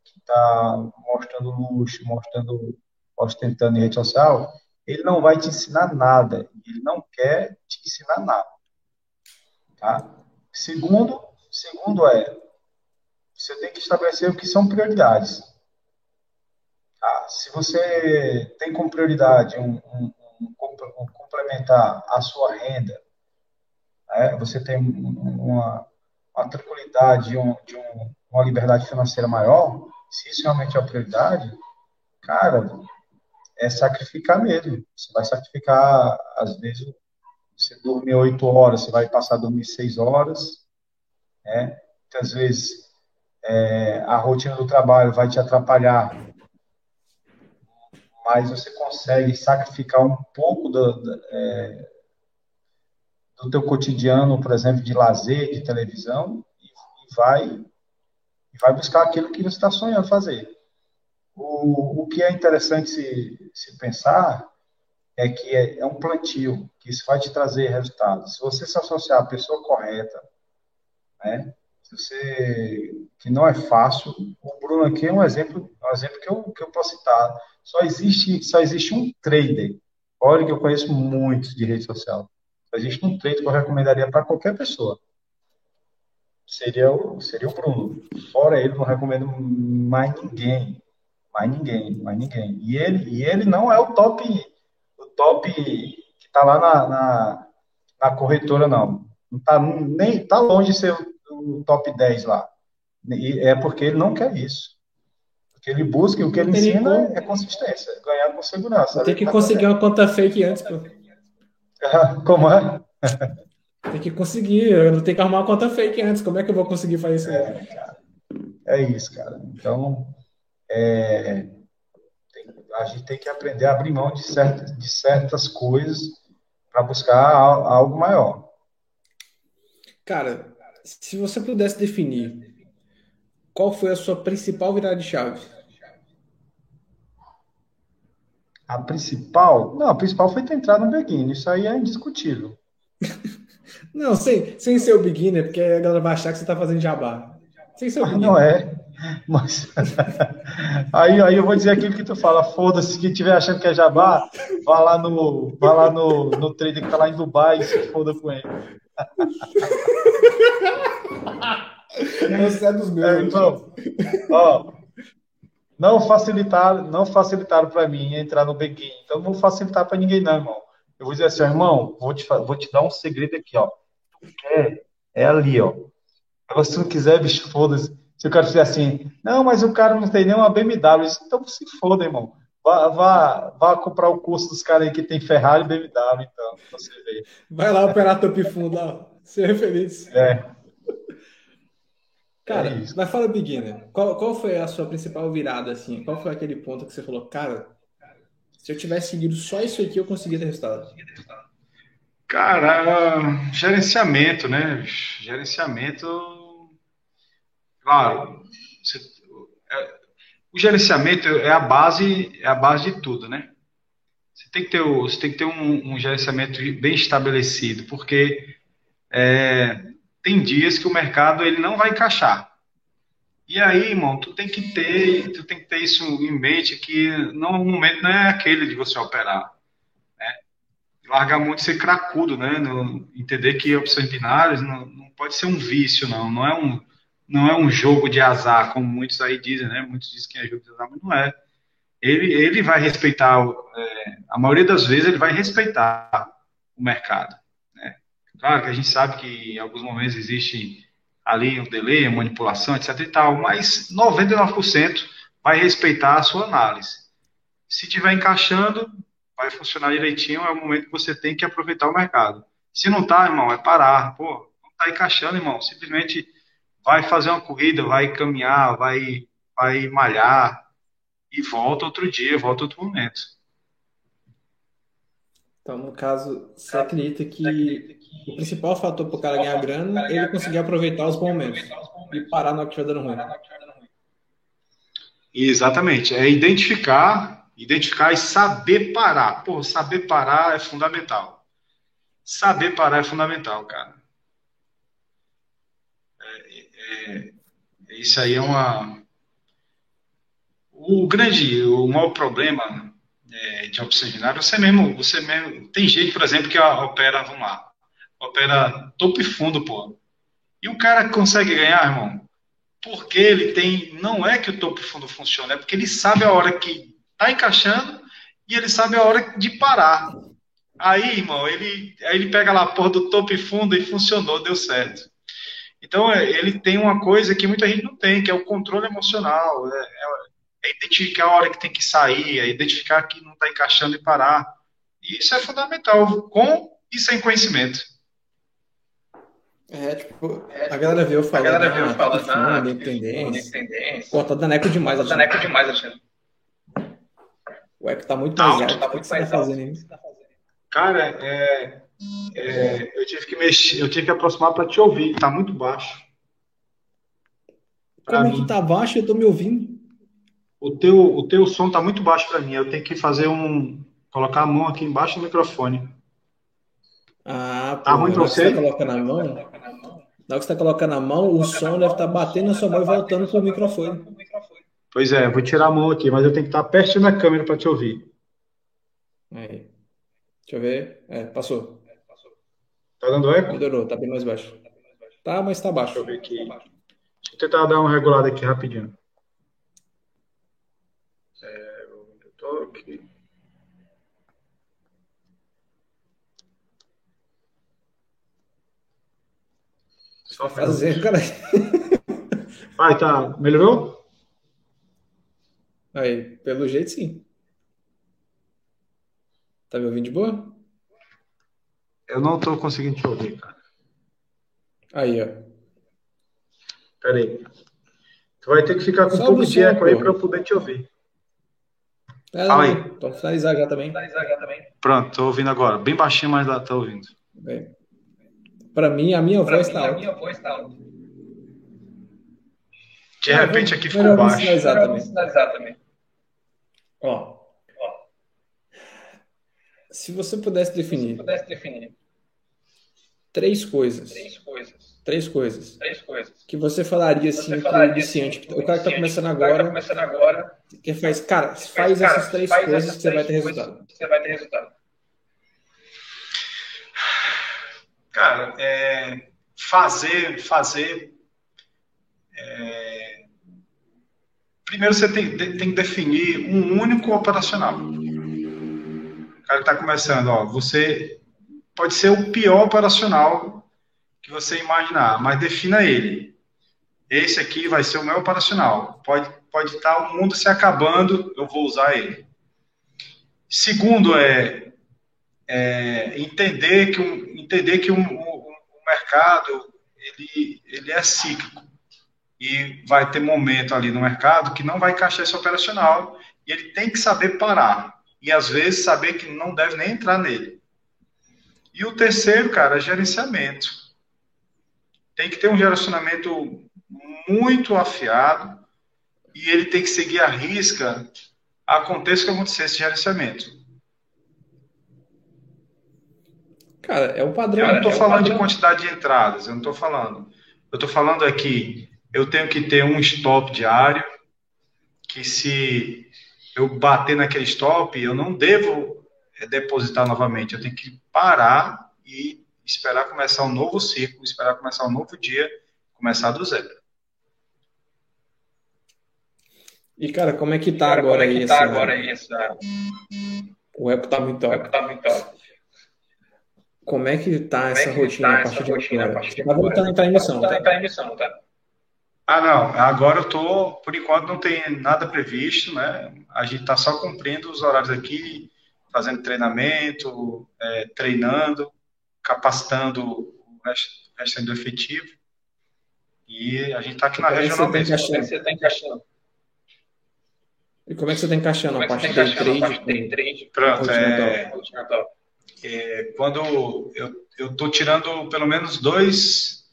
que está mostrando luxo, mostrando, ostentando em rede social, ele não vai te ensinar nada. Quer te ensinar nada. Tá? Segundo, segundo é, você tem que estabelecer o que são prioridades. Tá? Se você tem como prioridade um, um, um, um complementar a sua renda, né? você tem uma, uma tranquilidade, de, um, uma liberdade financeira maior, se isso realmente é a prioridade, cara, é sacrificar mesmo. Você vai sacrificar, às vezes, você dorme oito horas, você vai passar a dormir seis horas. Né? Muitas vezes é, a rotina do trabalho vai te atrapalhar, mas você consegue sacrificar um pouco do, do, é, do teu cotidiano, por exemplo, de lazer, de televisão, e, e vai, e vai buscar aquilo que você está sonhando fazer. O, o que é interessante se, se pensar é que é, é, um plantio, que isso vai te trazer resultados. Se você se associar à pessoa correta, né, se você, que não é fácil, o Bruno aqui é um exemplo, um exemplo que eu, que eu posso citar. Só existe, só existe um trader, olha que eu conheço muitos de rede social, só existe um trader que eu recomendaria para qualquer pessoa. Seria o, seria o Bruno. Fora ele, não recomendo mais ninguém. Mais ninguém, mais ninguém. E ele, e ele não é o top top que está lá na, na, na, corretora, não. Não está nem tá longe de ser o, o, top 10 lá. E é porque ele não quer isso. Porque ele busca e o que ele ensina é consistência, ganhar com segurança. Tem que tá conseguir uma conta fake antes, pô. Como é? Tem que conseguir, eu não tenho que arrumar uma conta fake antes. Como é que eu vou conseguir fazer isso? É, é isso, cara. Então, é, a gente tem que aprender a abrir mão de certas, de certas coisas para buscar algo maior. Cara, se você pudesse definir qual foi a sua principal virada de chave? A principal? Não, a principal foi ter entrado no beginner. Isso aí é indiscutível. não, sem, sem ser o beginner, porque a galera vai achar que você está fazendo jabá. Sem ser o beginner. Não é. Mas aí, aí eu vou dizer aquilo que tu fala, foda-se, quem estiver achando que é jabá, vá lá no, vá lá no, no trader que tá lá em Dubai e se foda com ele. Você é dos meus. É, então, ó, não facilitaram, não facilitaram para mim entrar no Beguin. Então não vou facilitar para ninguém não, irmão. Eu vou dizer assim, irmão, vou te, vou te dar um segredo aqui, ó. Tu quer? É ali, ó. Agora, se tu não quiser, bicho, foda-se se o cara fizer assim, não, mas o cara não tem nenhuma BMW, então se foda, irmão. Vá, vá, vá comprar o curso dos caras aí que tem Ferrari e BMW, então, você vê. Vai lá operar topo fundo lá, ser feliz. É. Cara, é mas fala beginner, qual, qual foi a sua principal virada, assim? Qual foi aquele ponto que você falou, cara, se eu tivesse seguido só isso aqui, eu conseguia ter resultado? Cara, gerenciamento, né? Gerenciamento Claro, você, é, o gerenciamento é a base, é a base de tudo, né? Você tem que ter, você tem que ter um, um gerenciamento bem estabelecido, porque é, tem dias que o mercado ele não vai encaixar. E aí, irmão, tu tem que ter, tu tem que ter isso em mente que não, o momento não é aquele de você operar, né? Largar muito ser cracudo, né? No, entender que opções binárias não, não pode ser um vício, não, não é um não é um jogo de azar, como muitos aí dizem, né? Muitos dizem que é jogo de azar, mas não é. Ele, ele vai respeitar, é, a maioria das vezes ele vai respeitar o mercado. Né? Claro que a gente sabe que em alguns momentos existe ali um delay, manipulação, etc e tal, mas 99% vai respeitar a sua análise. Se tiver encaixando, vai funcionar direitinho, é o momento que você tem que aproveitar o mercado. Se não tá, irmão, é parar. Pô, não tá encaixando, irmão, simplesmente vai fazer uma corrida, vai caminhar, vai, vai malhar e volta outro dia, volta outro momento. Então, no caso, você acredita que o principal fator para o cara ganhar grana é ele conseguir aproveitar os bons momentos e parar no que estiver dando ruim. Exatamente. É identificar, identificar e saber parar. Pô, saber parar é fundamental. Saber parar é fundamental, cara. É, isso aí é uma. O grande, o maior problema é, de binária, você mesmo, você mesmo. Tem gente, por exemplo, que opera, vamos lá, opera topo e fundo, pô. E o cara consegue ganhar, irmão, porque ele tem. Não é que o topo e fundo funciona, é porque ele sabe a hora que tá encaixando e ele sabe a hora de parar. Aí, irmão, ele, aí ele pega lá a porra do topo e fundo e funcionou, deu certo. Então, é, ele tem uma coisa que muita gente não tem, que é o controle emocional. É, é, é identificar a hora que tem que sair, é identificar que não está encaixando e parar. E isso é fundamental, com e sem conhecimento. É, tipo, a galera viu falando, a galera viu falando, ah, fundo, tendência. Pô, tá dando eco demais, Tá dando eco demais, Alexandre. O eco tá muito mais alto. Tá muito mais tá. Fazendo Cara, é, É, eu tive que mexer, eu tive que aproximar para te ouvir, tá muito baixo. Pra Como é mim. que tá baixo? Eu tô me ouvindo. O teu, o teu som tá muito baixo para mim. Eu tenho que fazer um. Colocar a mão aqui embaixo do microfone. Ah, Tá pô, ruim na que você? você tá colocando a mão, na hora que você tá colocando a mão, o som deve estar batendo na sua mão e voltando pro microfone. Pois é, vou tirar a mão aqui, mas eu tenho que estar perto da câmera para te ouvir. Aí. Deixa eu ver. É, passou. Tá dando eco? Melhorou, tá bem mais baixo. Tá, mas tá baixo. Deixa eu ver aqui. Deixa eu tentar dar uma regulada aqui rapidinho. É, eu tô aqui. Só um minuto. Fazendo, cara. Vai, tá. Melhorou? Aí, pelo jeito, sim. Tá me ouvindo de boa? Eu não tô conseguindo te ouvir, cara. Aí, ó. Pera aí. Tu vai ter que ficar com um Sobe pouco o de eco aí para eu poder te ouvir. É, Fala aí. Vamos finalizar já também. Pronto, tô ouvindo agora. Bem baixinho, mas lá tá ouvindo. Bem. Pra mim, a minha voz tá alta. De repente aqui ficou baixo. finalizar também. Ó. Se você pudesse definir três coisas, três coisas que você falaria assim para o iniciante, o cara que tá começando agora, que faz, cara, faz essas três coisas que você vai ter resultado. Cara, é, fazer, fazer. é, primeiro você tem, tem que definir um único operacional. Cara está começando, ó, você pode ser o pior operacional que você imaginar, mas defina ele. Esse aqui vai ser o meu operacional. Pode, pode estar o mundo se acabando, eu vou usar ele. Segundo é, é entender que, um, entender que um, um, o mercado ele, ele é cíclico e vai ter momento ali no mercado que não vai encaixar esse operacional e ele tem que saber parar e às vezes saber que não deve nem entrar nele. E o terceiro, cara, é gerenciamento. Tem que ter um relacionamento muito afiado e ele tem que seguir a risca, aconteça o que acontecer esse gerenciamento. Cara, é o padrão. Eu não estou é falando de quantidade de entradas, eu não estou falando. Eu estou falando aqui, eu tenho que ter um stop diário, que se eu bater naquele stop, eu não devo é, depositar novamente, eu tenho que parar e esperar começar um novo ciclo, esperar começar um novo dia, começar do zero. E, cara, como é que tá Cara, agora como é que aí tá essa- agora aí essa... O eco tá muito O alto. tá muito alto. Como é que tá Como é essa que rotina tá a partir de agora? tá voltando a entrar em emissão, Tá, tá? tá em emissão, tá? Ah, não, agora eu tô, por enquanto não tem nada previsto, né? A gente está só cumprindo os horários aqui, fazendo treinamento, é, treinando, capacitando o resto, do efetivo. E a gente está aqui na é regional tá mesmo. Como é que você tá encaixando? E como é que você tá encaixando a é parte tá trade? parte day trade? Pronto, é, é, quando eu eu estou tirando pelo menos dois,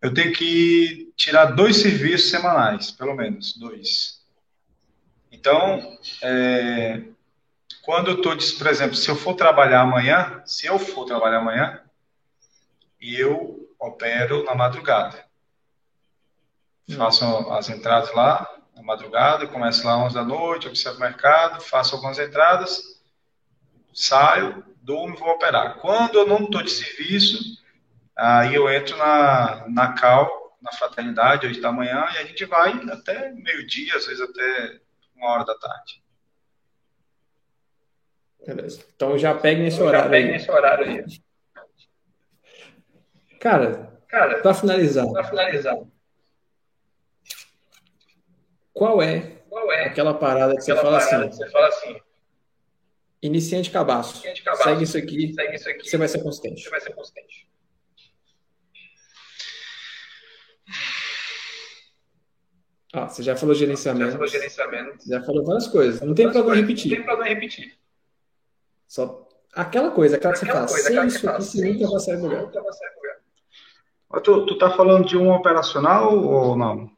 eu tenho que tirar dois serviços semanais, pelo menos dois. Então, é, quando eu estou, por exemplo, se eu for trabalhar amanhã, se eu for trabalhar amanhã, eu opero na madrugada. Faço as entradas lá na madrugada, começo lá 11 da noite, observo o mercado, faço algumas entradas, saio, durmo e vou operar. Quando eu não estou de serviço, aí eu entro na, na CAL, na fraternidade, hoje da manhã, e a gente vai até meio-dia, às vezes até uma hora da tarde. Beleza. Então já pegue nesse Já horário pega aí. nesse horário aí. Cara, Cara, pra finalizar, pra finalizar, qual é qual é aquela parada que você aquela fala parada assim, que você fala assim, iniciante cabaço, Iniciante cabaço. segue isso aqui, segue isso aqui, você vai ser consistente. você vai ser consistente. Ah, você já falou Já gerenciamento, falou gerenciamento. já falou várias coisas. Não tem problema Não repetir. tem problema repetir. Só Aquela coisa, aquela que você Aquela que isso você fala, aqui, sem nunca isso vai sair do lugar. nunca vai sair do lugar. Tu, tu tá falando de um operacional ou não?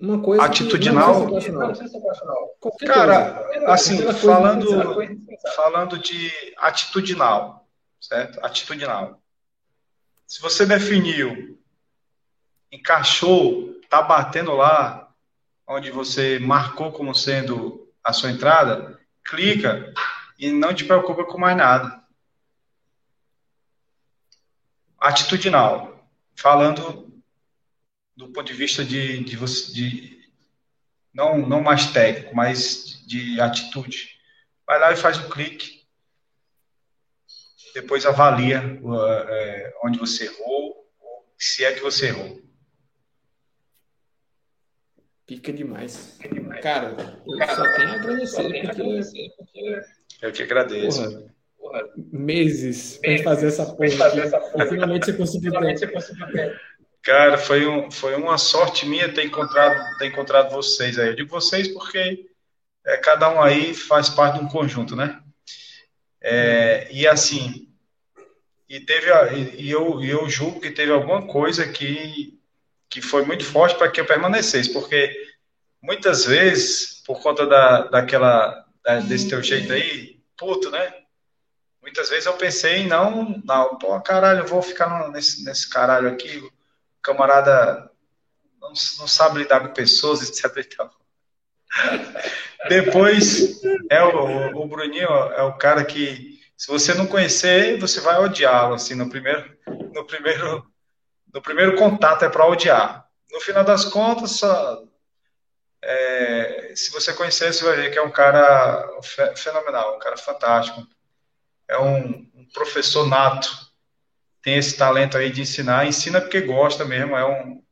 Uma coisa Atitudinal? não Não ser profissional. Qualquer Cara, coisa. assim, coisa falando, falando de atitudinal, certo? Atitudinal. Se você definiu, encaixou, tá batendo lá onde você marcou como sendo a sua entrada, clica e não te preocupa com mais nada. Atitudinal. Falando do ponto de vista de, de, você, de não, não mais técnico, mas de atitude. Vai lá e faz um clique. Depois avalia uh, é, onde você errou, ou se é que você errou. Pica demais. Cara, eu só tenho a agradecer, tenho porque, agradecer, porque, Eu que agradeço. porra, porra, meses pra gente fazer essa porra fazer aqui. essa porra. Finalmente você conseguiu Finalmente ter. você conseguiu ter. Cara, foi, um, foi uma sorte minha ter encontrado, ter encontrado vocês aí. Eu digo vocês porque é, cada um aí faz parte de um conjunto, né? É, e assim, e teve e, e eu, e eu julgo que teve alguma coisa que, que foi muito forte para que eu permanecesse, porque muitas vezes, por conta da, daquela, da- desse teu jeito aí, puto, né? Muitas vezes eu pensei em não, não, pô, caralho, eu vou ficar nesse, nesse caralho aqui, o camarada não, não sabe lidar com pessoas, etc e. Depois, é o, o Bruninho é o cara que, se você não conhecer, você vai odiá-lo, assim, no primeiro, no primeiro, no primeiro contato é para odiar. No final das contas, só, é, se você conhecer, você vai ver que é um cara fe- fenomenal, um cara fantástico. É um, um professor nato, tem esse talento aí de ensinar, ensina porque gosta mesmo. É um,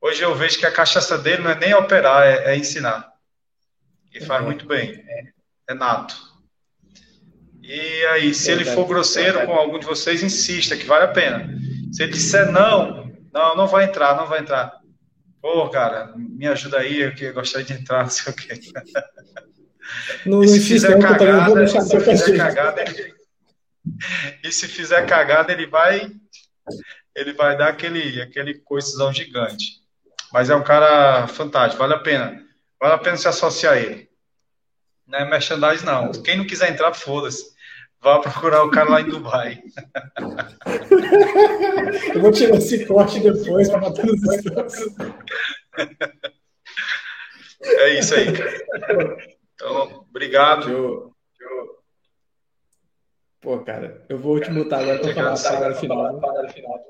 hoje eu vejo que a cachaça dele não é nem operar, é, é ensinar. E faz É. muito bem, é, é nato. E aí, se ele for grosseiro com algum de vocês, insista, que vale a pena. Se ele disser não, não, não vai entrar, não vai entrar. Pô, cara, me ajuda aí, eu gostaria de entrar, não sei o quê. Não, E não se fizer não, não vou cagada, deixar se fizer cagada, ele... e se fizer cagada, ele vai, ele vai dar aquele, aquele coitzão gigante. Mas é um cara fantástico, vale a pena. Vale a pena se associar a ele. Não é merchandise, não. Quem não quiser entrar, foda-se. Vá procurar o cara lá em Dubai. Eu vou tirar esse corte depois pra matar nos stories. É isso aí, cara. Então, obrigado. Eu... Pô, cara, eu vou te mutar agora pra falar a palavra final. né? Final.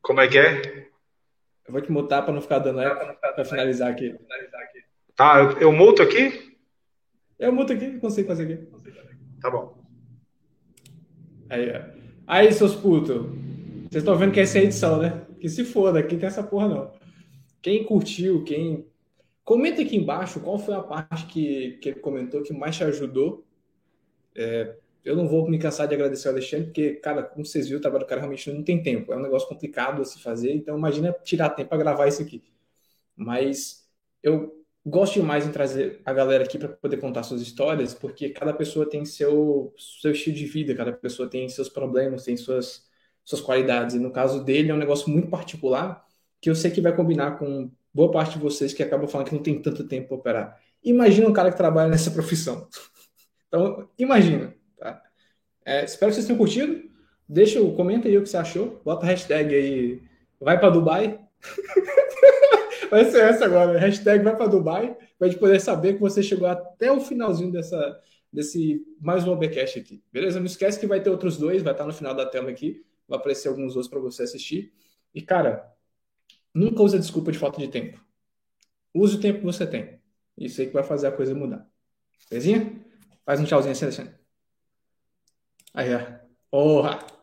Como é que é? Eu vou te mutar pra não ficar dando eco pra finalizar aqui. Tá, eu, eu multo aqui? Eu muto aqui, não consigo fazer aqui. Tá bom. Aí. Aí, seus putos. Vocês estão vendo que essa é a edição, né? Que se foda, aqui tem essa porra não. Quem curtiu, quem. Comenta aqui embaixo qual foi a parte que, que ele comentou que mais te ajudou. É, eu não vou me cansar de agradecer ao Alexandre, porque, cara, como vocês viram, o trabalho do cara realmente não tem tempo. É um negócio complicado a se fazer, então imagina tirar tempo para gravar isso aqui. Mas eu gosto demais em trazer a galera aqui para poder contar suas histórias, porque cada pessoa tem seu, seu estilo de vida, cada pessoa tem seus problemas, tem suas, suas qualidades. E no caso dele é um negócio muito particular que eu sei que vai combinar com boa parte de vocês que acabam falando que não tem tanto tempo para operar. Imagina um cara que trabalha nessa profissão. Então, imagina. Tá? É, espero que vocês tenham curtido. Deixa, comenta aí o que você achou. Bota a hashtag aí. Vai para Dubai. Vai ser essa agora. Hashtag vai para Dubai. Gente poder saber que você chegou até o finalzinho dessa, desse mais um OBcast aqui. Beleza? Não esquece que vai ter outros dois. Vai estar no final da tela aqui. Vai aparecer alguns outros para você assistir. E, cara, nunca use a desculpa de falta de tempo. Use o tempo que você tem. Isso aí que vai fazer a coisa mudar. Belezinha? Faz um tchauzinho assim, Alexandre. Aí, ó. Porra!